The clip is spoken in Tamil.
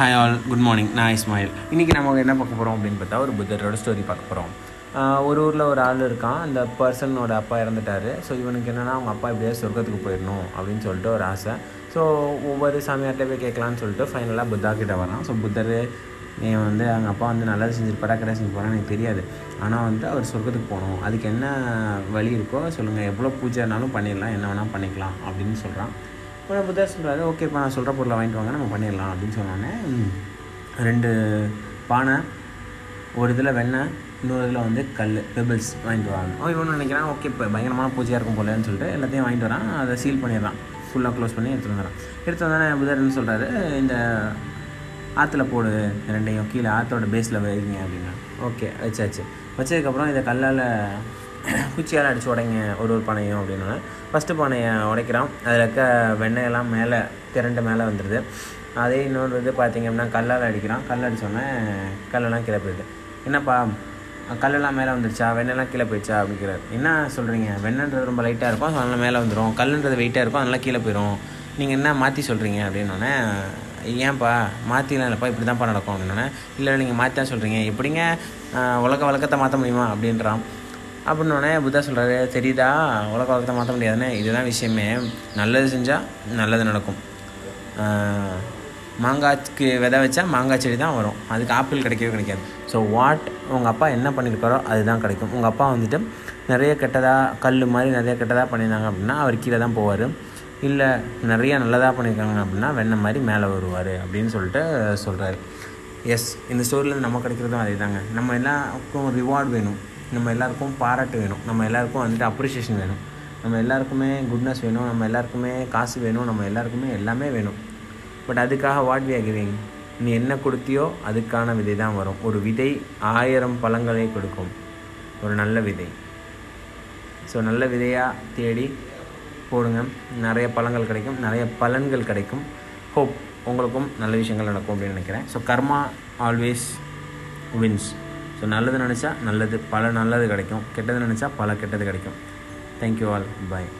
ஹாய் ஆல் குட் மார்னிங் நான் இஸ்மாயில். இன்றைக்கி நம்ம என்ன பார்க்க போகிறோம் அப்படின்னு பார்த்தா ஒரு புத்தரோட ஸ்டோரி பார்க்க போகிறோம் ஒரு ஊரில் ஒரு ஆள் இருக்கான். அந்த பர்சனோட அப்பா இறந்துட்டார். ஸோ இவனுக்கு என்னென்னா அவங்க அப்பா எப்படியாவது சொர்க்கத்துக்கு போயிடணும் அப்படின்னு சொல்லிட்டு ஒரு ஆசை. ஸோ ஒவ்வொரு சாமியார்கிட்ட போய் கேட்கலான்னு சொல்லிட்டு ஃபைனலாக புத்தா கிட்ட வரான். ஸோ புத்தர் நீ வந்து அவங்க அப்பா வந்து நல்லது செஞ்சுருப்பாரா கிடையாது செஞ்சுருப்பாரா எனக்கு தெரியாது. ஆனால் வந்து அவர் சொர்க்கத்துக்கு போகணும். அதுக்கு என்ன வழி இருக்கோ சொல்லுங்கள் எவ்வளோ பூஜைனாலும் பண்ணிடலாம். என்ன வேணால் பண்ணிக்கலாம். அப்படின்னு சொல்கிறான் உடனே புத்தர் சொல்கிறாரு ஓகேப்பா நான் சொல்கிற பொருளை வாங்கிட்டு வாங்க நம்ம பண்ணிடலாம் அப்படின்னு சொன்னோன்னே ரெண்டு பானை ஒரு இதில் வெண்ணெய் இன்னொரு இதில் வந்து கல் பெபிள்ஸ் வாங்கிட்டு வராங்க அவன் இவனு நினைக்கிறான் ஓகே இப்போ பயங்கரமான பூஜையாக இருக்கும் போலன்னு சொல்லிட்டு எல்லாத்தையும் வாங்கிட்டு வரான் அதை சீல் பண்ணிடுறான் ஃபுல்லாக க்ளோஸ் பண்ணி எடுத்துகிட்டு வந்துடுறான் எடுத்து வந்தானே புதர் என்ன சொல்கிறாரு இந்த ஆற்றுல போடு ரெண்டையும் கீழே ஆற்றோட பேஸில் வைங்க அப்படின்னா. ஓகே வச்சாச்சு வச்சதுக்கப்புறம் இதை கல்லால் குச்சியால் அடித்து உடைங்க ஒரு ஒரு பானையும் அப்படின்னா ஃபஸ்ட்டு பானையை உடைக்கிறான் அதில் இருக்க வெண்ணெயெல்லாம் மேலே திரண்டு மேலே வந்துடுது அதே இன்னொரு இது பார்த்திங்க அப்படின்னா கல்லால் அடிக்கிறான் கல் அடித்தோடனே கல்லெல்லாம் கீழே போயிடுது. என்னப்பா கல்லெல்லாம் மேலே வந்துருச்சா? வெண்ணெய்லாம் கீழே போயிடுச்சா? அப்படிங்கிறார். என்ன சொல்கிறீங்க வெண்ணன்றது ரொம்ப லைட்டாக இருக்கும். அதனால் மேலே வந்துடும் கல்லுன்றது வெயிட்டாக இருக்கும். அதனால் கீழே போயிடும் நீங்கள் என்ன மாற்றி சொல்கிறீங்க அப்படின்னோடனே ஏன்ப்பா மாற்றிலாம் இல்லைப்பா இப்படி தான்ப்பா நடக்கும் அப்படின்னோடனே இல்லை நீங்கள் மாற்றி தான் சொல்கிறீங்க எப்படிங்க உலக வழக்கத்தை மாற்ற முடியுமா? அப்படின்றான். அப்படின்னோடனே புத்தா சொல்கிறாரு தெரியுதா? உலக வழக்கத்தை மாற்ற முடியாதுன்னு. இதுதான் விஷயமே. நல்லது செஞ்சால் நல்லது நடக்கும். மாங்காய்க்கு விதை வச்சா மாங்காய் செடி தான் வரும். அதுக்கு ஆப்பிள் கிடைக்கவே கிடைக்காது. ஸோ வாட் உங்கள் அப்பா என்ன பண்ணியிருக்காரோ அதுதான் கிடைக்கும். உங்கள் அப்பா வந்துட்டு நிறைய கெட்டதாக கல் மாதிரி நிறைய கெட்டதாக பண்ணியிருந்தாங்க அப்படின்னா அவர் கீழே தான் போவார். இல்லை நிறைய நல்லதாக பண்ணியிருக்காங்க அப்படின்னா வெண்ணெய் மாதிரி மேலே வருவார் அப்படின்னு சொல்லிட்டு சொல்கிறாரு எஸ் இந்த ஸ்டோரியில் நம்ம கிடைக்கிறதும் அதே தாங்க நம்ம எல்லாருக்கும் ரிவார்டு வேணும். நம்ம எல்லாருக்கும் பாராட்டு வேணும். நம்ம எல்லாருக்கும் வந்துட்டு அப்ரிஷியேஷன் வேணும். நம்ம எல்லாருக்குமே குட்னஸ் வேணும். நம்ம எல்லாருக்குமே காசு வேணும். நம்ம எல்லாருக்குமே எல்லாமே வேணும். பட் அதுக்காக வாட் வி கிவிங் நீ என்ன கொடுத்தியோ அதுக்கான விதை தான் வரும். ஒரு விதை ஆயிரம் பழங்களை கொடுக்கும். ஒரு நல்ல விதை. ஸோ நல்ல விதையாக தேடி போடுங்க. நிறைய பழங்கள் கிடைக்கும். நிறைய பலன்கள் கிடைக்கும். ஹோப் உங்களுக்கும் நல்ல விஷயங்கள் நடக்கும் அப்படின்னு நினைக்கிறேன். So karma always wins so நல்லது நினச்சா நல்லது பல நல்லது கிடைக்கும். கெட்டது நினச்சா பல கெட்டது கிடைக்கும். தேங்க்யூ ஆல் பாய்